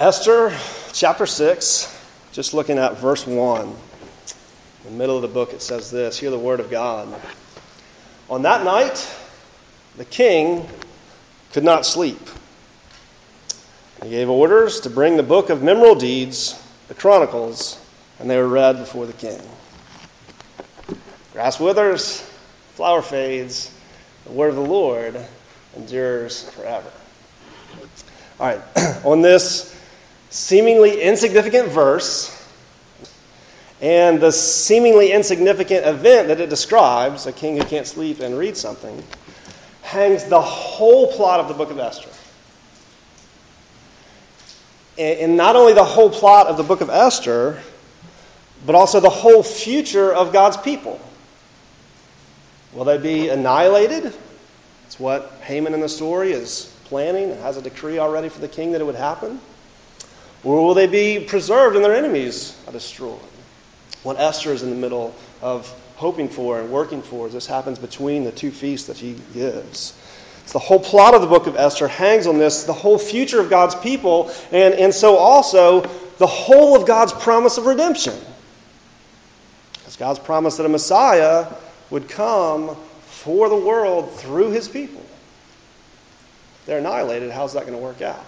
Esther chapter 6, just looking at verse 1. In the middle of the book, it says this Hear the word of God. On that night, the king could not sleep. He gave orders to bring the book of memorable deeds, the Chronicles, and they were read before the king. Grass withers, flower fades, the word of the Lord endures forever. All right, on this seemingly insignificant verse and the seemingly insignificant event that it describes, a king who can't sleep and read something, hangs the whole plot of the book of Esther. And not only the whole plot of the book of Esther, but also the whole future of God's people. Will they be annihilated? It's what Haman in the story is planning, has a decree already for the king that it would happen. Or will they be preserved and their enemies are destroyed? What Esther is in the middle of hoping for and working for as this happens between the two feasts that he gives. It's the whole plot of the book of Esther hangs on this, the whole future of God's people, and, and so also the whole of God's promise of redemption. Because God's promise that a Messiah would come for the world through his people. They're annihilated. How's that going to work out?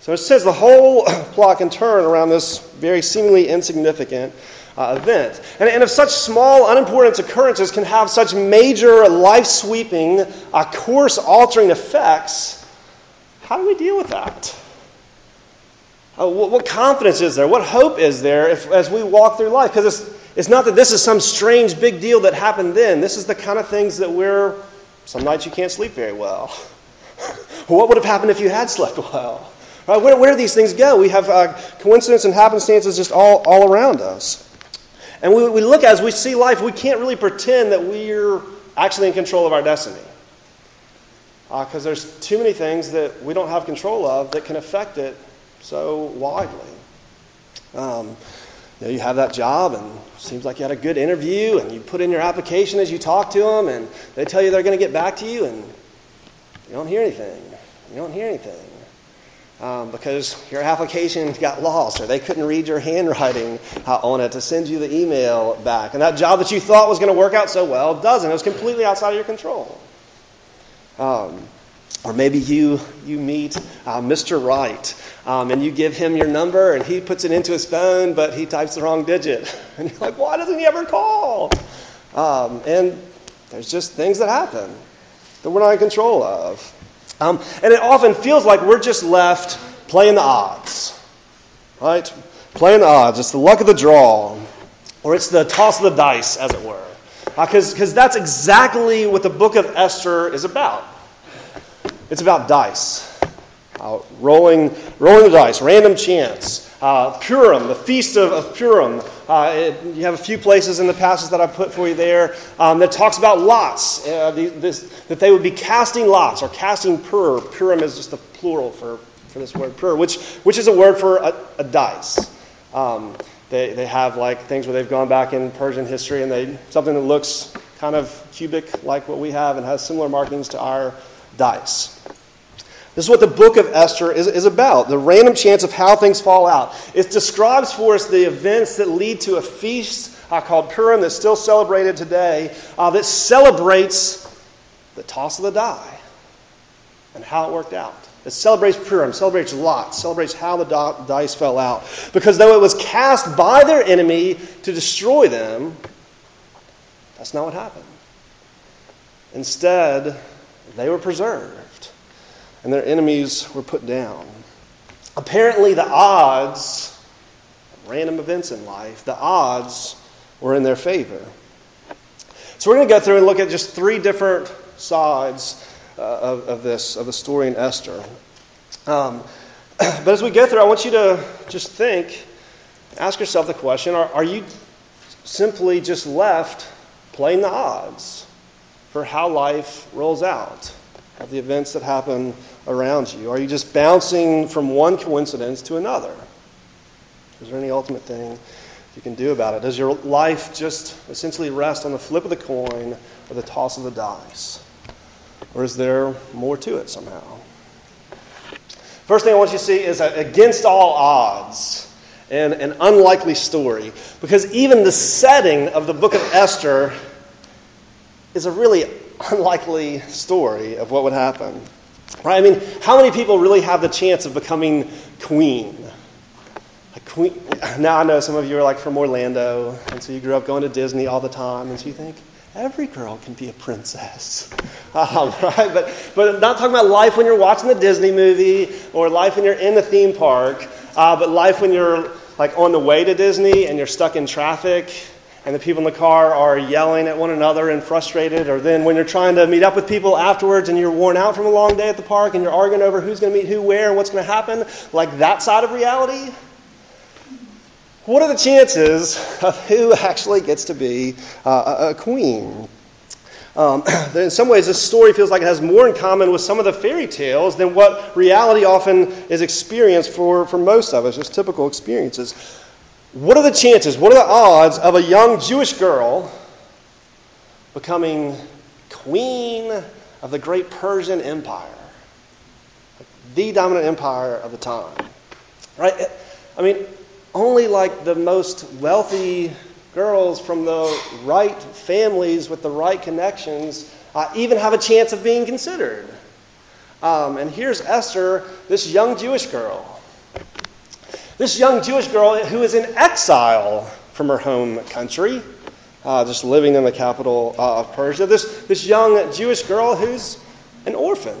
So it says the whole plot can turn around this very seemingly insignificant uh, event. And, and, if such small, unimportant occurrences can have such major, life sweeping, uh, course altering effects, how do we deal with that? Uh, what, what, confidence is there? What hope is there if, as we walk through life? Because it's, it's not that this is some strange big deal that happened then. This is the kind of things that we're, some nights you can't sleep very well. what would have happened if you had slept well? Right, where, where do these things go? We have uh, coincidence and happenstances just all, all around us. And we, we look as we see life, we can't really pretend that we're actually in control of our destiny. Because uh, there's too many things that we don't have control of that can affect it so widely. Um, you, know, you have that job, and seems like you had a good interview, and you put in your application as you talk to them, and they tell you they're going to get back to you, and you don't hear anything. You don't hear anything um, because your application got lost or they couldn't read your handwriting uh, on it to send you the email back. And that job that you thought was going to work out so well doesn't. It was completely outside of your control. Um, or maybe you, you meet uh, Mr. Right um, and you give him your number and he puts it into his phone, but he types the wrong digit. And you're like, why doesn't he ever call? Um, and there's just things that happen that we're not in control of. Um, and it often feels like we're just left playing the odds, right? Playing the odds. It's the luck of the draw, or it's the toss of the dice, as it were. Because uh, that's exactly what the book of Esther is about. It's about dice. Uh, rolling, rolling the dice, random chance. Uh, Purim, the feast of, of Purim. Uh, it, you have a few places in the passage that I put for you there um, that talks about lots, uh, the, this, that they would be casting lots or casting pur. Purim is just the plural for, for this word pur, which, which is a word for a, a dice. Um, they, they have like things where they've gone back in Persian history and they something that looks kind of cubic like what we have and has similar markings to our dice. This is what the book of Esther is, is about the random chance of how things fall out. It describes for us the events that lead to a feast uh, called Purim that's still celebrated today, uh, that celebrates the toss of the die and how it worked out. It celebrates Purim, celebrates Lot, celebrates how the dice fell out. Because though it was cast by their enemy to destroy them, that's not what happened. Instead, they were preserved and their enemies were put down. Apparently, the odds, random events in life, the odds were in their favor. So we're going to go through and look at just three different sides uh, of, of, this, of the story in Esther. Um, but as we go through, I want you to just think, ask yourself the question are, are you simply just left playing the odds for how life rolls out? Of the events that happen around you? Are you just bouncing from one coincidence to another? Is there any ultimate thing you can do about it? Does your life just essentially rest on the flip of the coin or the toss of the dice? Or is there more to it somehow? First thing I want you to see is against all odds and an unlikely story. Because even the setting of the book of Esther is a really unlikely story of what would happen. Right? I mean, how many people really have the chance of becoming queen? A queen. Now I know some of you are like from Orlando, and so you grew up going to Disney all the time, and so you think, every girl can be a princess. Um, right? But, but not talking about life when you're watching the Disney movie or life when you're in the theme park, uh, but life when you're like on the way to Disney and you're stuck in traffic and the people in the car are yelling at one another and frustrated, or then when you're trying to meet up with people afterwards and you're worn out from a long day at the park and you're arguing over who's going to meet who where and what's going to happen, like that side of reality, what are the chances of who actually gets to be uh, a queen? Um, in some ways, this story feels like it has more in common with some of the fairy tales than what reality often is experienced for, for most of us, just typical experiences. What are the chances, what are the odds of a young Jewish girl becoming queen of the great Persian Empire? The dominant empire of the time. Right? I mean, only like the most wealthy girls from the right families with the right connections uh, even have a chance of being considered. Um, and here's Esther, this young Jewish girl. This young Jewish girl who is in exile from her home country, uh, just living in the capital uh, of Persia. This, this young Jewish girl who's an orphan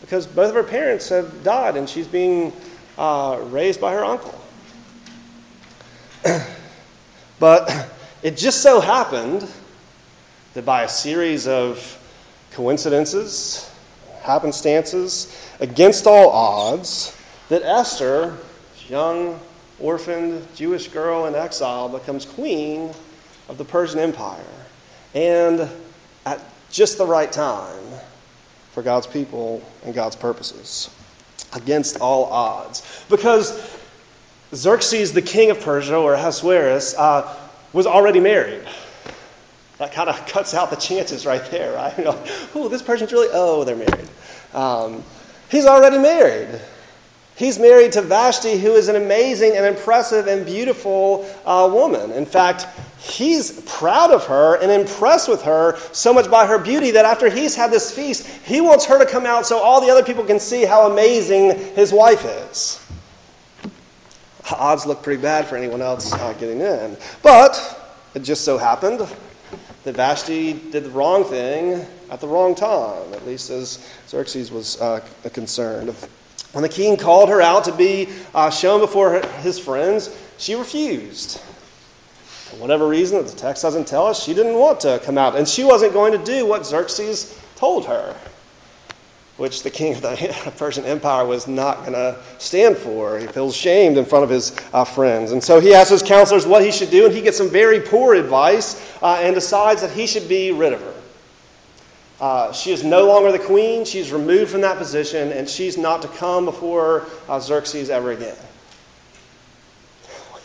because both of her parents have died and she's being uh, raised by her uncle. but it just so happened that by a series of coincidences, happenstances, against all odds, that Esther, young, orphaned Jewish girl in exile, becomes queen of the Persian Empire. And at just the right time for God's people and God's purposes. Against all odds. Because Xerxes, the king of Persia, or Ahasuerus, uh, was already married. That kind of cuts out the chances right there, right? You oh, this person's really, oh, they're married. Um, he's already married. He's married to Vashti, who is an amazing and impressive and beautiful uh, woman. In fact, he's proud of her and impressed with her so much by her beauty that after he's had this feast, he wants her to come out so all the other people can see how amazing his wife is odds look pretty bad for anyone else uh, getting in. But it just so happened that Vashti did the wrong thing at the wrong time, at least as Xerxes was uh, concerned. When the king called her out to be uh, shown before his friends, she refused. For whatever reason that the text doesn't tell us, she didn't want to come out. And she wasn't going to do what Xerxes told her which the king of the Persian Empire was not going to stand for. He feels shamed in front of his uh, friends. And so he asks his counselors what he should do, and he gets some very poor advice uh, and decides that he should be rid of her. Uh, she is no longer the queen. She's removed from that position, and she's not to come before uh, Xerxes ever again.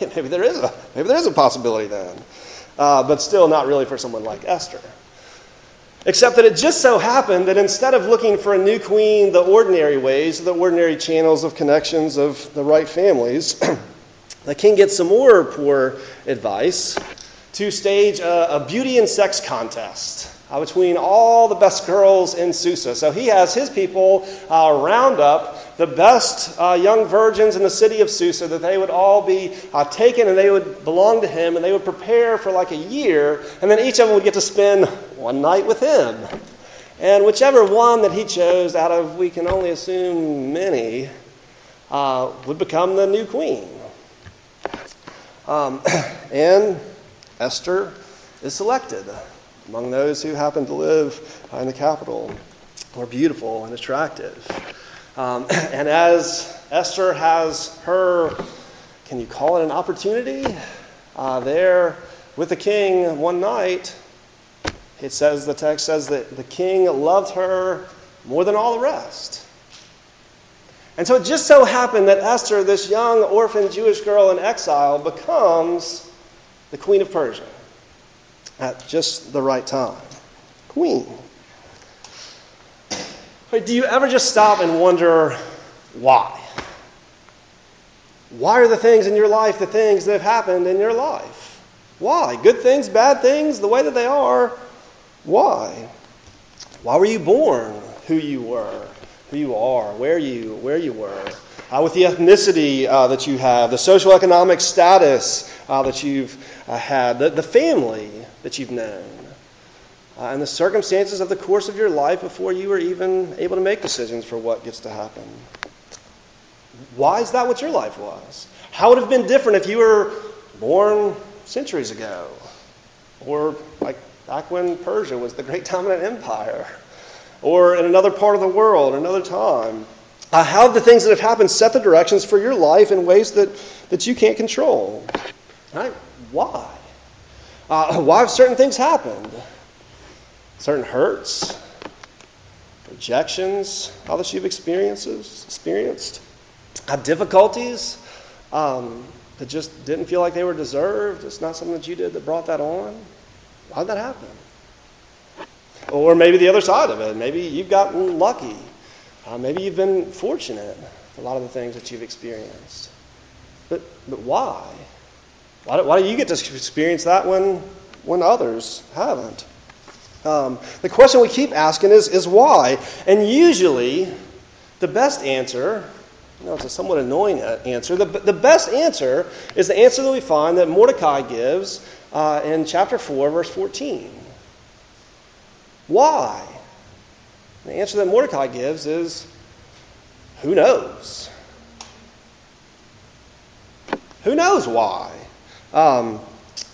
maybe there is a maybe there is a possibility then, uh, but still not really for someone like Esther. Except that it just so happened that instead of looking for a new queen the ordinary ways, the ordinary channels of connections of the right families, the king gets some more poor advice to stage a, a beauty and sex contest uh, between all the best girls in Susa. So he has his people uh, round up the best uh, young virgins in the city of Susa, that they would all be uh, taken and they would belong to him, and they would prepare for like a year, and then each of them would get to spend one night with him. And whichever one that he chose out of, we can only assume many, uh, would become the new queen. Um, and Esther is selected among those who happen to live in the capital are beautiful and attractive. Um, and as Esther has her, can you call it an opportunity? Uh, there with the king one night, it says, the text says that the king loved her more than all the rest. And so it just so happened that Esther, this young orphan Jewish girl in exile, becomes the queen of Persia at just the right time. Queen. do you ever just stop and wonder why? Why are the things in your life the things that have happened in your life? Why? Good things, bad things, the way that they are. Why? Why were you born who you were, who you are, where you where you were? Uh, with the ethnicity uh, that you have, the social economic status uh, that you've uh, had, the, the family that you've known, uh, and the circumstances of the course of your life before you were even able to make decisions for what gets to happen. Why is that what your life was? How would it have been different if you were born centuries ago? Or like back when Persia was the great dominant empire? Or in another part of the world, another time? Uh, how the things that have happened set the directions for your life in ways that, that you can't control? Right? Why? Uh, why have certain things happened? Certain hurts, rejections, all that you've experiences, experienced? had difficulties um, that just didn't feel like they were deserved. It's not something that you did that brought that on. How did that happen? Or maybe the other side of it. Maybe you've gotten lucky. Uh, maybe you've been fortunate a lot of the things that you've experienced. But, but why? Why do, why do you get to experience that when, when others haven't? Um, the question we keep asking is, is why? And usually, the best answer no, it's a somewhat annoying answer. The, the best answer is the answer that we find that Mordecai gives uh, in chapter 4, verse 14. Why? The answer that Mordecai gives is who knows? Who knows why? Um,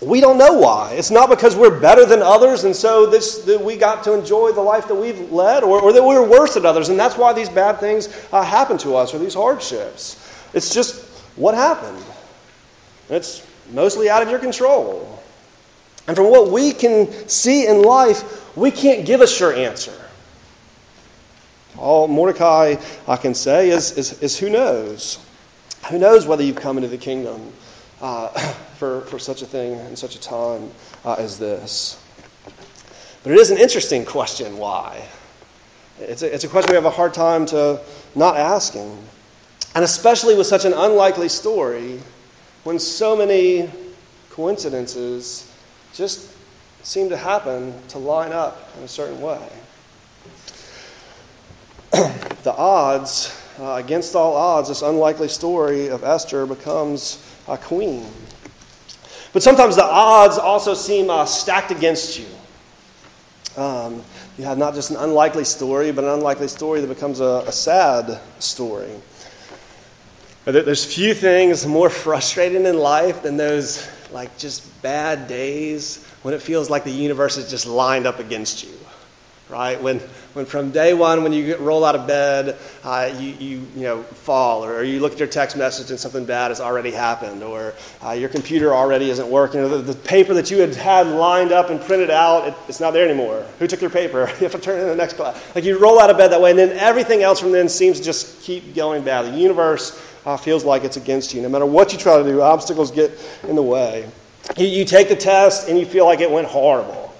we don't know why. It's not because we're better than others, and so this, that we got to enjoy the life that we've led, or, or that we're worse than others, and that's why these bad things uh, happen to us, or these hardships. It's just what happened. It's mostly out of your control. And from what we can see in life, we can't give a sure answer. All Mordecai I can say is, is, is who knows? Who knows whether you've come into the kingdom? uh, for, for such a thing in such a time uh, as this. But it is an interesting question why. It's a, it's a question we have a hard time to not asking. And especially with such an unlikely story, when so many coincidences just seem to happen to line up in a certain way. the odds, uh, against all odds, this unlikely story of Esther becomes a queen. But sometimes the odds also seem uh, stacked against you. Um, you have not just an unlikely story, but an unlikely story that becomes a, a sad story. There's few things more frustrating in life than those like just bad days when it feels like the universe is just lined up against you right? When, when from day one, when you get, roll out of bed, uh, you, you, you know, fall, or, you look at your text message and something bad has already happened, or uh, your computer already isn't working, or the, the, paper that you had had lined up and printed out, it, it's not there anymore. Who took your paper? you have to turn it in the next class. Like you roll out of bed that way, and then everything else from then seems to just keep going bad. The universe uh, feels like it's against you. No matter what you try to do, obstacles get in the way. You, you take the test and you feel like it went horrible.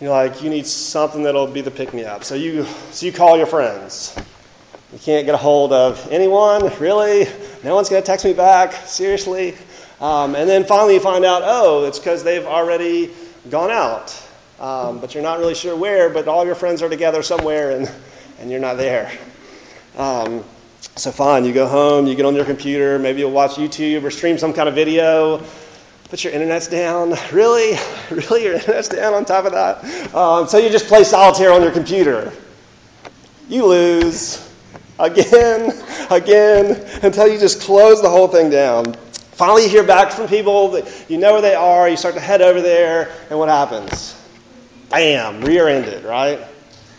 You're like, you need something that'll be the pick me up. So you, so you call your friends. You can't get a hold of anyone, really? No one's going to text me back, seriously? Um, and then finally you find out, oh, it's because they've already gone out. Um, but you're not really sure where, but all your friends are together somewhere and, and you're not there. Um, so fine, you go home, you get on your computer, maybe you'll watch YouTube or stream some kind of video, but your internet's down. Really? Really? Your internet's down on top of that? Um, so you just play solitaire on your computer. You lose again, again, until you just close the whole thing down. Finally, you hear back from people that you know where they are. You start to head over there, and what happens? Bam, rear ended, right?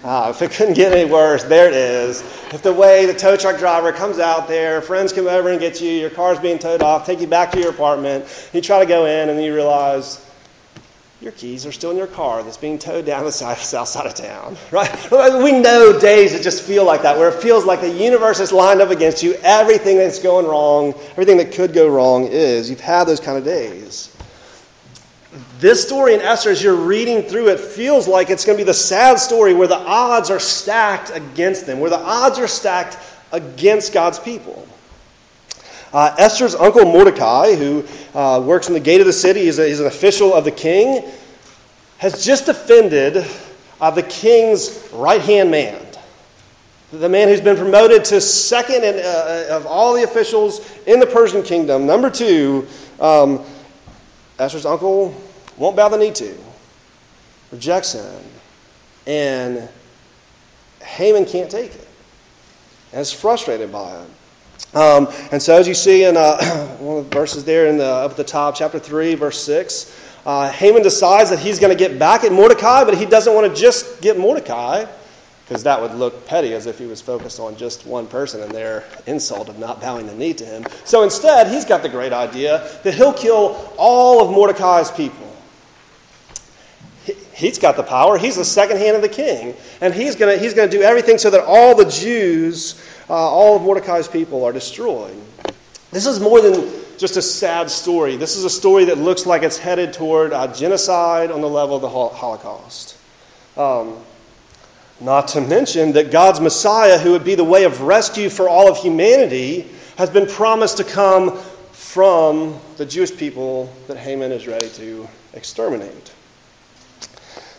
Uh, if it couldn't get any worse, there it is. If the way the tow truck driver comes out there, friends come over and get you, your car's being towed off, take you back to your apartment, you try to go in, and you realize your keys are still in your car that's being towed down the side, south side of town, right? We know days that just feel like that, where it feels like the universe is lined up against you. Everything that's going wrong, everything that could go wrong is. You've had those kind of days. This story in Esther, as you're reading through it, feels like it's going to be the sad story where the odds are stacked against them, where the odds are stacked against God's people. Uh, Esther's uncle Mordecai, who uh, works in the gate of the city, he's, a, he's, an official of the king, has just offended uh, the king's right hand man. The man who's been promoted to second in, uh, of all the officials in the Persian kingdom. Number two, um, Esther's uncle won't bow the knee to, rejects him. And Haman can't take it and is frustrated by it. Um, and so, as you see in uh, one of the verses there in the, up at the top, chapter 3, verse 6, uh, Haman decides that he's going to get back at Mordecai, but he doesn't want to just get Mordecai because that would look petty as if he was focused on just one person and their insult of not bowing the knee to him. So instead, he's got the great idea that he'll kill all of Mordecai's people. He's got the power. He's the second hand of the king. And he's going he's gonna do everything so that all the Jews, uh, all of Mordecai's people, are destroyed. This is more than just a sad story. This is a story that looks like it's headed toward uh, genocide on the level of the Holocaust. Um, not to mention that God's Messiah, who would be the way of rescue for all of humanity, has been promised to come from the Jewish people that Haman is ready to exterminate.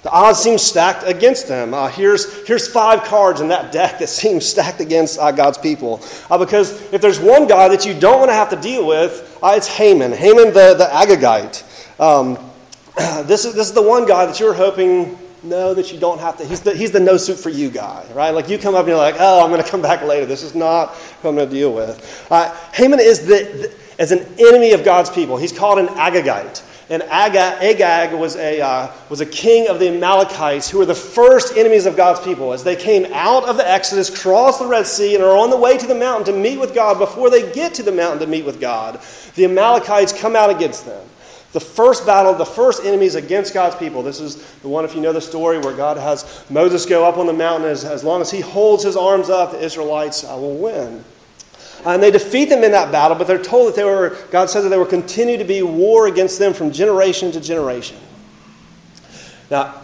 The odds seem stacked against them. Uh, here's, here's five cards in that deck that seem stacked against uh, God's people. Uh, because if there's one guy that you don't want to have to deal with, uh, it's Haman. Haman the, the Agagite. Um, this, is, this is the one guy that you're hoping, no, that you don't have to. He's the, he's the no suit for you guy, right? Like you come up and you're like, oh, I'm going to come back later. This is not who I'm going to deal with. Uh, Haman is the, the, as an enemy of God's people. He's called an Agagite. And Agag was a, uh, was a king of the Amalekites who were the first enemies of God's people. As they came out of the Exodus, crossed the Red Sea, and are on the way to the mountain to meet with God, before they get to the mountain to meet with God, the Amalekites come out against them. The first battle, the first enemies against God's people. This is the one, if you know the story, where God has Moses go up on the mountain. As, as long as he holds his arms up, the Israelites uh, will win. And they defeat them in that battle, but they're told that they were, God says that there will continue to be war against them from generation to generation. Now,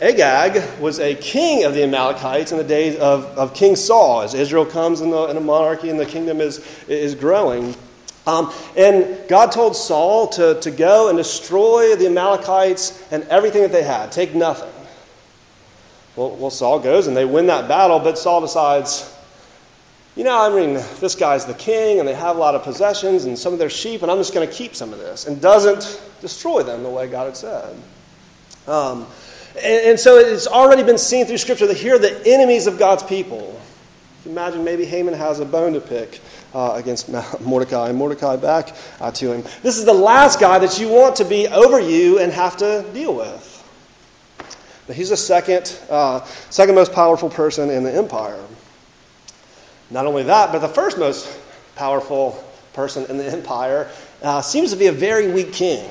Agag was a king of the Amalekites in the days of, of King Saul, as Israel comes in, the, in a monarchy and the kingdom is, is growing. Um, and God told Saul to, to go and destroy the Amalekites and everything that they had, take nothing. Well, well, Saul goes and they win that battle, but Saul decides, you know, I mean, this guy's the king and they have a lot of possessions and some of their sheep, and I'm just going to keep some of this, and doesn't destroy them the way God had said. Um, and, and, so it's already been seen through Scripture that here are the enemies of God's people. Imagine maybe Haman has a bone to pick uh, against Mordecai, and Mordecai back uh, to him. This is the last guy that you want to be over you and have to deal with. But he's the second, uh, second most powerful person in the empire. Not only that, but the first most powerful person in the empire uh, seems to be a very weak king.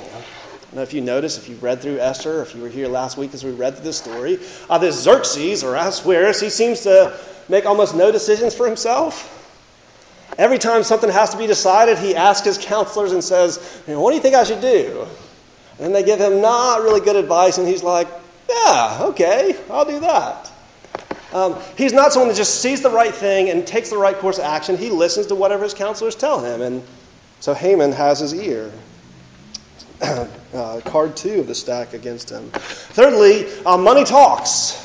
Know if you noticed, if you read through Esther, if you were here last week as we read through this story, uh, this Xerxes, or Ahasuerus, he seems to make almost no decisions for himself. Every time something has to be decided, he asks his counselors and says, What do you think I should do? And they give him not really good advice, and he's like, Yeah, okay, I'll do that. Um, he's not someone that just sees the right thing and takes the right course of action. He listens to whatever his counselors tell him. And so Haman has his ear. uh, card two of the stack against him. Thirdly, uh, money talks.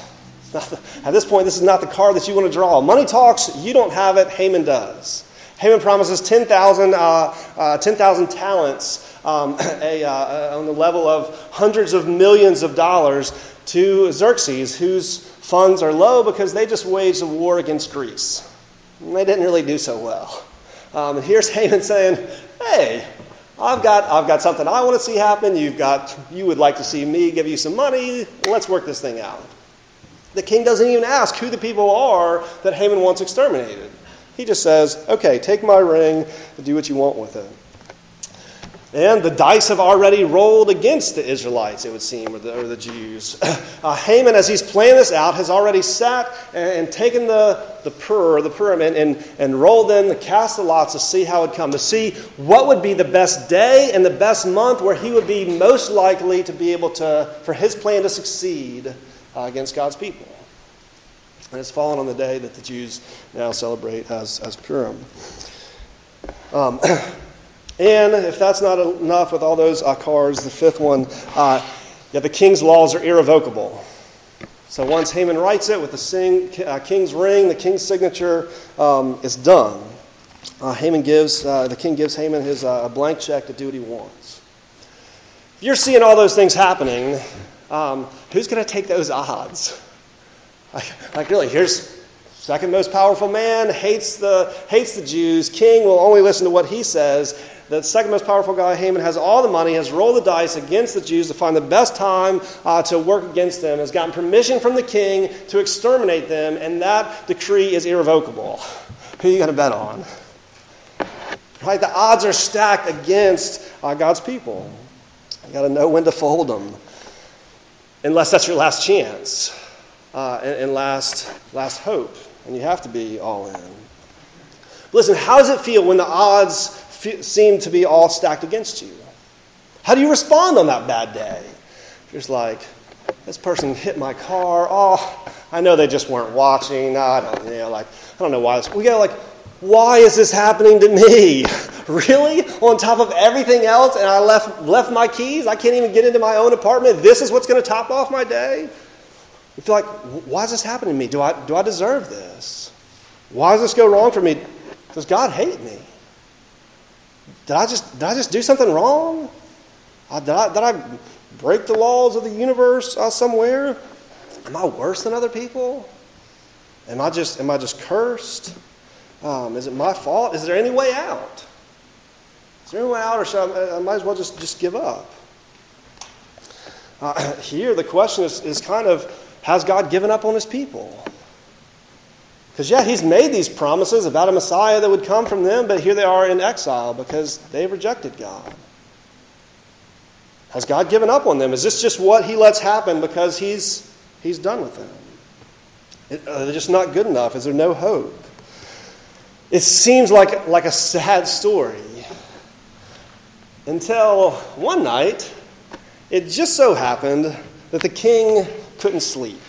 The, at this point, this is not the card that you want to draw. Money talks, you don't have it, Haman does. Haman promises 10,000 uh, uh, 10, talents um, a, uh, on the level of hundreds of millions of dollars to Xerxes, whose funds are low because they just waged a war against Greece. And they didn't really do so well. Um, and here's Haman saying, "Hey, I've got I've got something I want to see happen. You've got you would like to see me give you some money. Let's work this thing out." The king doesn't even ask who the people are that Haman wants exterminated. He just says, "Okay, take my ring and do what you want with it." And the dice have already rolled against the Israelites, it would seem, or the, or the Jews. Uh, Haman, as he's playing this out, has already sat and, and taken the, the pur, the Purim, and, and, rolled in, the cast the lots to see how it come, to see what would be the best day and the best month where he would be most likely to be able to, for his plan to succeed uh, against God's people. And it's fallen on the day that the Jews now celebrate as, as Purim. Um, and if that's not enough with all those akars, the fifth one, uh, yeah, the king's laws are irrevocable. So once Haman writes it with the sing, uh, king's ring, the king's signature, um, it's done. Uh, Haman gives, uh, the king gives Haman his uh, blank check to do what he wants. If you're seeing all those things happening, um, who's going to take those odds? Like, like, really, here's second most powerful man, hates the, hates the Jews, king will only listen to what he says. The second most powerful guy, Haman, has all the money, has rolled the dice against the Jews to find the best time uh, to work against them, has gotten permission from the king to exterminate them, and that decree is irrevocable. Who are you going to bet on? Right? The odds are stacked against uh, God's people. You've got to know when to fold them, unless that's your last chance uh, and, and last last hope, and you have to be all in. Listen, how does it feel when the odds seem to be all stacked against you? How do you respond on that bad day? You're just like, this person hit my car. Oh, I know they just weren't watching. I don't, you know, like, I don't know why. This, we got like, why is this happening to me? really? On top of everything else, and I left left my keys. I can't even get into my own apartment. This is what's going to top off my day. You feel like, why is this happening to me? Do I do I deserve this? Why does this go wrong for me? Does God hate me? Did I just did I just do something wrong? Did, I, did I break the laws of the universe uh, somewhere? Am I worse than other people? Am I just am I just cursed? Um, is it my fault? Is there any way out? Is there any way out, or should I, I might as well just, just give up? Uh, here, the question is, is kind of has God given up on his people? Because, yeah, he's made these promises about a Messiah that would come from them, but here they are in exile because they rejected God. Has God given up on them? Is this just what he lets happen because he's, he's done with them? It, uh, are they just not good enough? Is there no hope? It seems like, like a sad story. Until one night, it just so happened that the king couldn't sleep.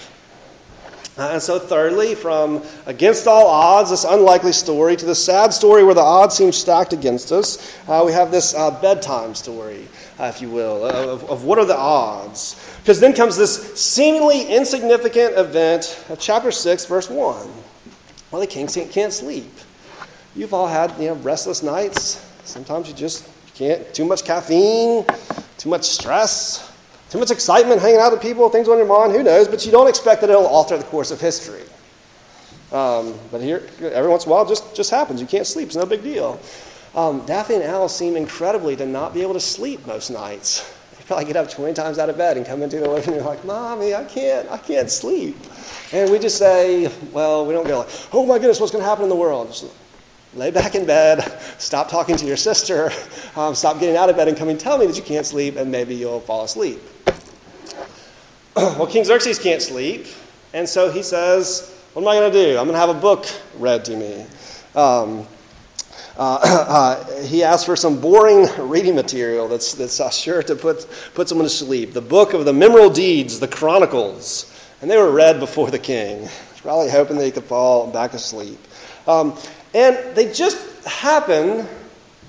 Uh, and so, thirdly, from against all odds, this unlikely story, to the sad story where the odds seem stacked against us, uh, we have this uh, bedtime story, uh, if you will, of, of what are the odds. Because then comes this seemingly insignificant event of chapter 6, verse 1. Well, the king can't sleep. You've all had you know, restless nights. Sometimes you just can't, too much caffeine, too much stress, too much excitement hanging out with people, things on your mind, who knows, but you don't expect that it'll alter the course of history. Um, but here, every once in a while, just, just happens. You can't sleep, it's no big deal. Um, Daphne and Al seem incredibly to not be able to sleep most nights. They probably get up 20 times out of bed and come into the living room like, Mommy, I can't, I can't sleep. And we just say, well, we don't go like, oh my goodness, what's going to happen in the world? Just lay back in bed, stop talking to your sister, um, stop getting out of bed and coming tell me that you can't sleep, and maybe you'll fall asleep. well, King Xerxes can't sleep, and so he says, What am I going to do? I'm going to have a book read to me. Um, uh, uh, he asked for some boring reading material that's, that's uh, sure to put, put someone to sleep. The book of the memorable deeds, the Chronicles. And they were read before the king, probably hoping that he could fall back asleep. Um, and they just happened,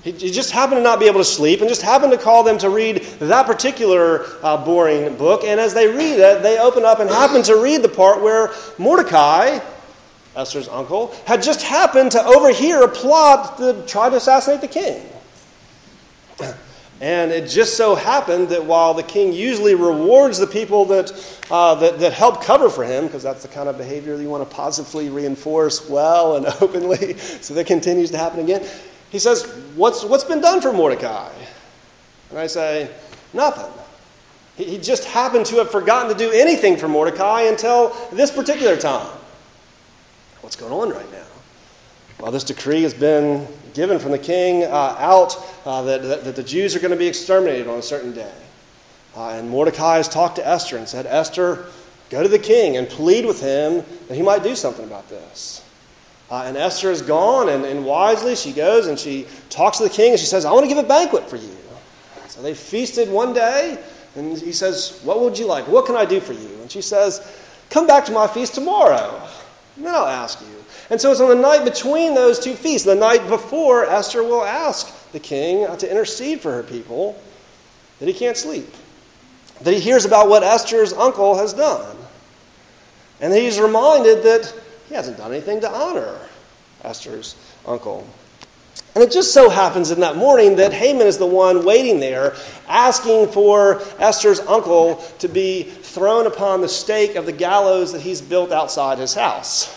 he just happened to not be able to sleep and just happened to call them to read that particular uh, boring book. And as they read it, they open up and happen to read the part where Mordecai, Esther's uncle, had just happened to overhear a plot to try to assassinate the king. And it just so happened that while the king usually rewards the people that, uh, that, that, help cover for him, because that's the kind of behavior you want to positively reinforce well and openly, so that continues to happen again, he says, What's, what's been done for Mordecai? And I say, Nothing. He, he just happened to have forgotten to do anything for Mordecai until this particular time. What's going on right now? Well, this decree has been given from the king uh, out uh, that, that, that, the Jews are going to be exterminated on a certain day. Uh, and Mordecai has talked to Esther and said, Esther, go to the king and plead with him that he might do something about this. Uh, and Esther is gone, and, and wisely she goes and she talks to the king and she says, I want to give a banquet for you. So they feasted one day, and he says, What would you like? What can I do for you? And she says, Come back to my feast tomorrow. And then I'll ask you. And so it's on the night between those two feasts, the night before, Esther will ask the king to intercede for her people, that he can't sleep. That he hears about what Esther's uncle has done. And he's reminded that he hasn't done anything to honor Esther's uncle. And it just so happens in that morning that Haman is the one waiting there, asking for Esther's uncle to be thrown upon the stake of the gallows that he's built outside his house.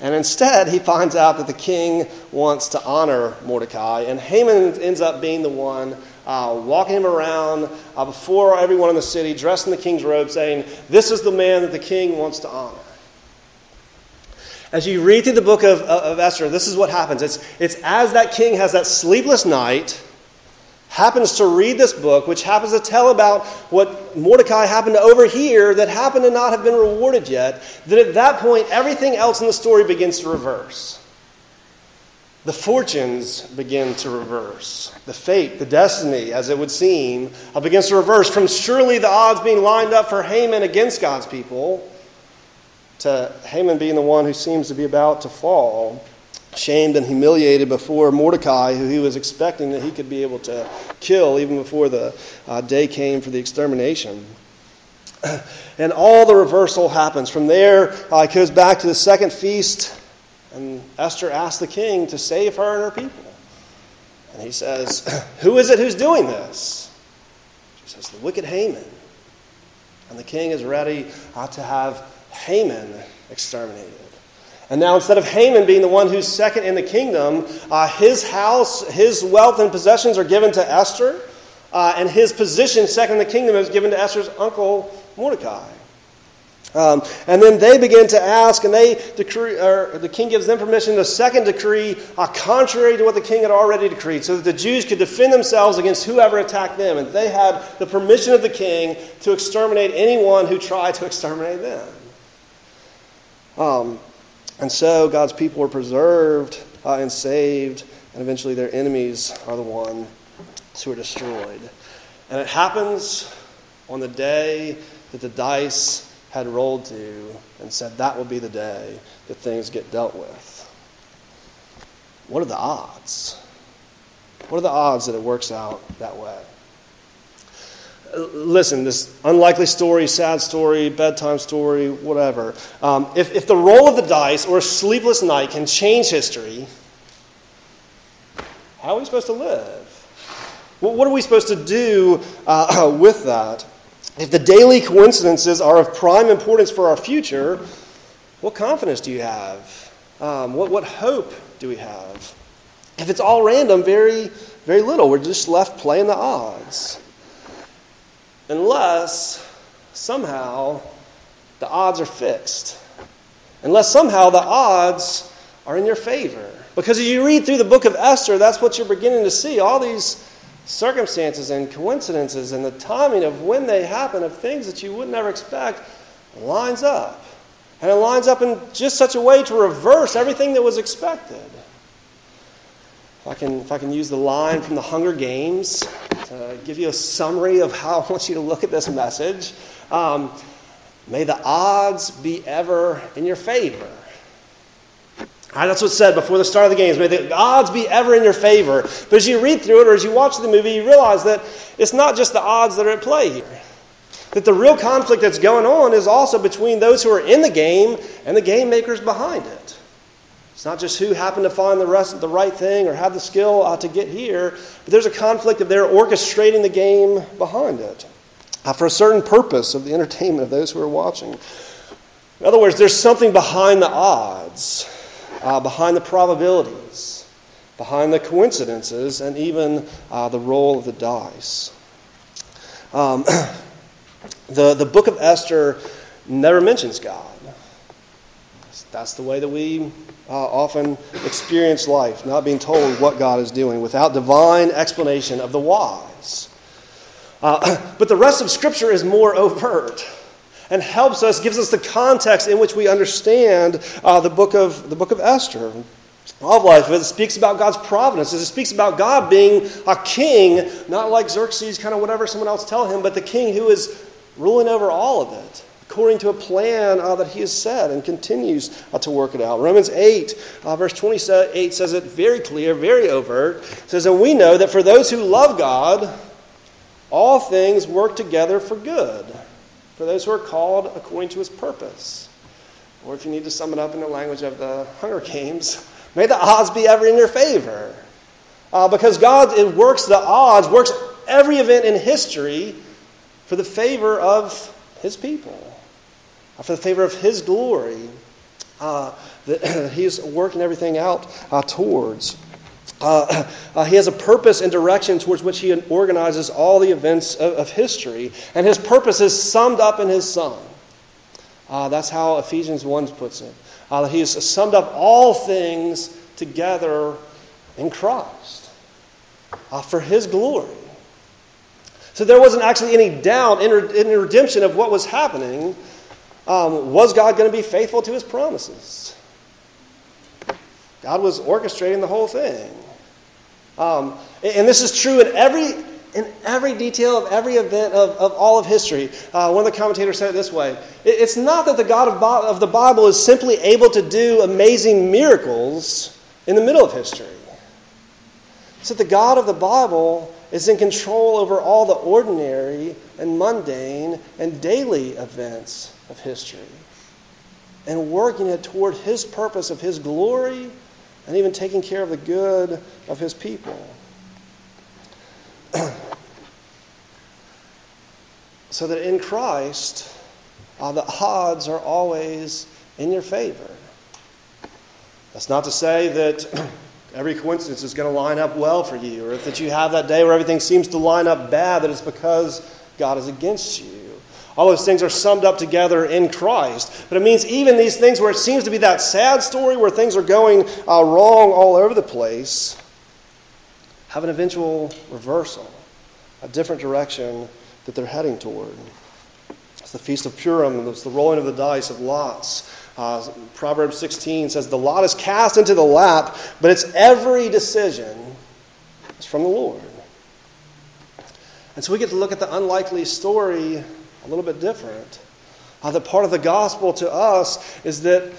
And instead, he finds out that the king wants to honor Mordecai, and Haman ends up being the one uh, walking him around uh, before everyone in the city, dressed in the king's robe, saying, This is the man that the king wants to honor. As you read through the book of, of Esther, this is what happens. It's, it's as that king has that sleepless night, happens to read this book, which happens to tell about what Mordecai happened to overhear that happened to not have been rewarded yet, that at that point everything else in the story begins to reverse. The fortunes begin to reverse. The fate, the destiny, as it would seem, uh, begins to reverse from surely the odds being lined up for Haman against God's people to Haman being the one who seems to be about to fall, shamed and humiliated before Mordecai, who he was expecting that he could be able to kill even before the uh, day came for the extermination. And all the reversal happens. From there, uh, it goes back to the second feast, and Esther asks the king to save her and her people. And he says, Who is it who's doing this? She says, The wicked Haman. And the king is ready uh, to have Haman exterminated. And now, instead of Haman being the one who's second in the kingdom, uh, his house, his wealth and possessions are given to Esther, uh, and his position, second in the kingdom, is given to Esther's uncle Mordecai. Um, and then they begin to ask, and they decree, the king gives them permission to second decree uh, contrary to what the king had already decreed, so that the Jews could defend themselves against whoever attacked them. And they had the permission of the king to exterminate anyone who tried to exterminate them. Um, and so God's people were preserved uh, and saved, and eventually their enemies are the ones who are destroyed. And it happens on the day that the dice had rolled to and said that will be the day that things get dealt with. What are the odds? What are the odds that it works out that way? Listen, this unlikely story, sad story, bedtime story, whatever. Um, if, if the roll of the dice or a sleepless night can change history, how are we supposed to live? Well, what are we supposed to do uh, with that? If the daily coincidences are of prime importance for our future, what confidence do you have? Um, what, what hope do we have? If it's all random, very, very little. We're just left playing the odds unless somehow the odds are fixed. Unless somehow the odds are in your favor. Because as you read through the book of Esther, that's what you're beginning to see. All these circumstances and coincidences and the timing of when they happen of things that you would never expect lines up. And it lines up in just such a way to reverse everything that was expected. If I can, if I can use the line from the Hunger Games give you a summary of how I want you to look at this message, um, may the odds be ever in your favor. That's what's said before the start of the games. May the odds be ever in your favor. But as you read through it or as you watch the movie, you realize that it's not just the odds that are at play here. That the real conflict that's going on is also between those who are in the game and the game makers behind it. It's not just who happened to find the, rest, the right thing or have the skill uh, to get here, but there's a conflict of they're orchestrating the game behind it uh, for a certain purpose of the entertainment of those who are watching. In other words, there's something behind the odds, uh, behind the probabilities, behind the coincidences, and even uh, the roll of the dice. Um, the, the book of Esther never mentions God. That's the way that we uh, often experience life, not being told what God is doing without divine explanation of the whys. Uh, but the rest of Scripture is more overt and helps us, gives us the context in which we understand uh, the, book of, the book of Esther. Of life, it speaks about God's providence. It speaks about God being a king, not like Xerxes, kind of whatever someone else tell him, but the king who is ruling over all of it. According to a plan uh, that he has set and continues uh, to work it out. Romans 8, uh, verse 28 says it very clear, very overt. It says, And we know that for those who love God, all things work together for good, for those who are called according to his purpose. Or if you need to sum it up in the language of the Hunger Games, may the odds be ever in your favor. Uh, because God it works the odds, works every event in history for the favor of his people, for the favor of his glory. Uh, that he's working everything out uh, towards. Uh, uh, he has a purpose and direction towards which he organizes all the events of, of history, and his purpose is summed up in his Son. Uh, that's how Ephesians 1 puts it. Uh, he has summed up all things together in Christ uh, for his glory. So there wasn't actually any doubt in, in redemption of what was happening. Um, was God going to be faithful to his promises? God was orchestrating the whole thing. Um, and this is true in every, in every detail of every event of, of all of history. Uh, one of the commentators said it this way It's not that the God of, of the Bible is simply able to do amazing miracles in the middle of history. It's that the God of the Bible is in control over all the ordinary and mundane and daily events of history and working it toward His purpose of His glory and even taking care of the good of his people. so that in Christ, uh, the odds are always in your favor. That's not to say that every coincidence is going to line up well for you, or that you have that day where everything seems to line up bad, that it's because God is against you. All those things are summed up together in Christ. But it means even these things where it seems to be that sad story where things are going uh, wrong all over the place have an eventual reversal, a different direction that they're heading toward. It's the Feast of Purim, it's the rolling of the dice of lots. Uh, Proverbs 16 says, The lot is cast into the lap, but its every decision is from the Lord. And so we get to look at the unlikely story a little bit different. Uh, the part of the gospel to us is that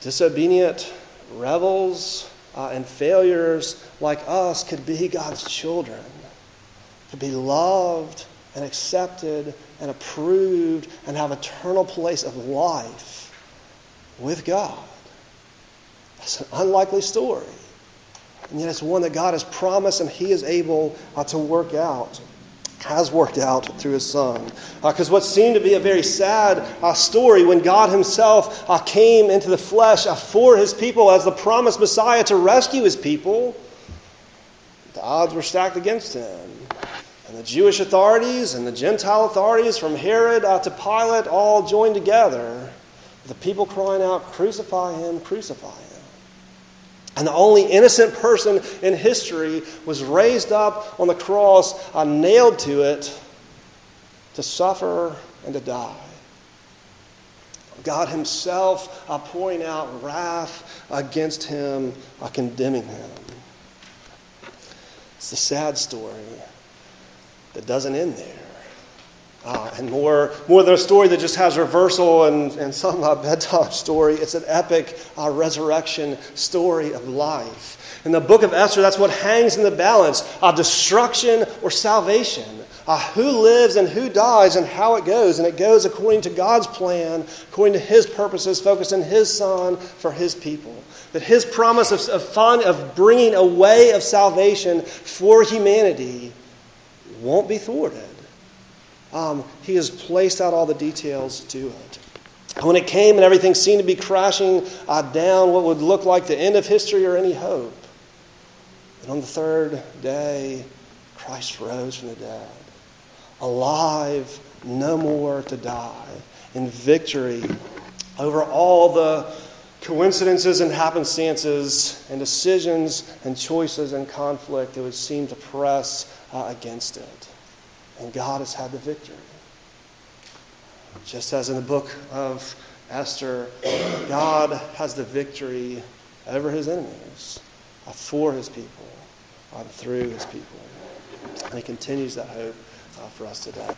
disobedient rebels uh, and failures like us could be God's children, could be loved and accepted and approved and have eternal place of life with God. That's an unlikely story. And yet it's one that God has promised and He is able uh, to work out has worked out through his son. Because uh, what seemed to be a very sad uh, story when God himself uh, came into the flesh uh, for his people as the promised Messiah to rescue his people, the odds were stacked against him. And the Jewish authorities and the Gentile authorities, from Herod uh, to Pilate, all joined together. The people crying out, Crucify him, crucify him. And the only innocent person in history was raised up on the cross, uh, nailed to it to suffer and to die. God Himself uh, pouring out wrath against him, uh, condemning him. It's a sad story that doesn't end there. Uh, and more, more than a story that just has reversal and, and some uh, bedtime story, it's an epic uh, resurrection story of life. In the book of Esther, that's what hangs in the balance of destruction or salvation. Uh, who lives and who dies and how it goes. And it goes according to God's plan, according to His purposes, focused on His Son for His people. That His promise of, of, fun, of bringing a way of salvation for humanity won't be thwarted um, he has placed out all the details to it. And when it came and everything seemed to be crashing uh, down, what would look like the end of history or any hope. And on the third day, Christ rose from the dead, alive, no more to die, in victory over all the coincidences and happenstances and decisions and choices and conflict that would seem to press uh, against it. And God has had the victory. Just as in the book of Esther, God has the victory over his enemies, uh, for his people, uh, through his people. And he continues that hope uh, for us today.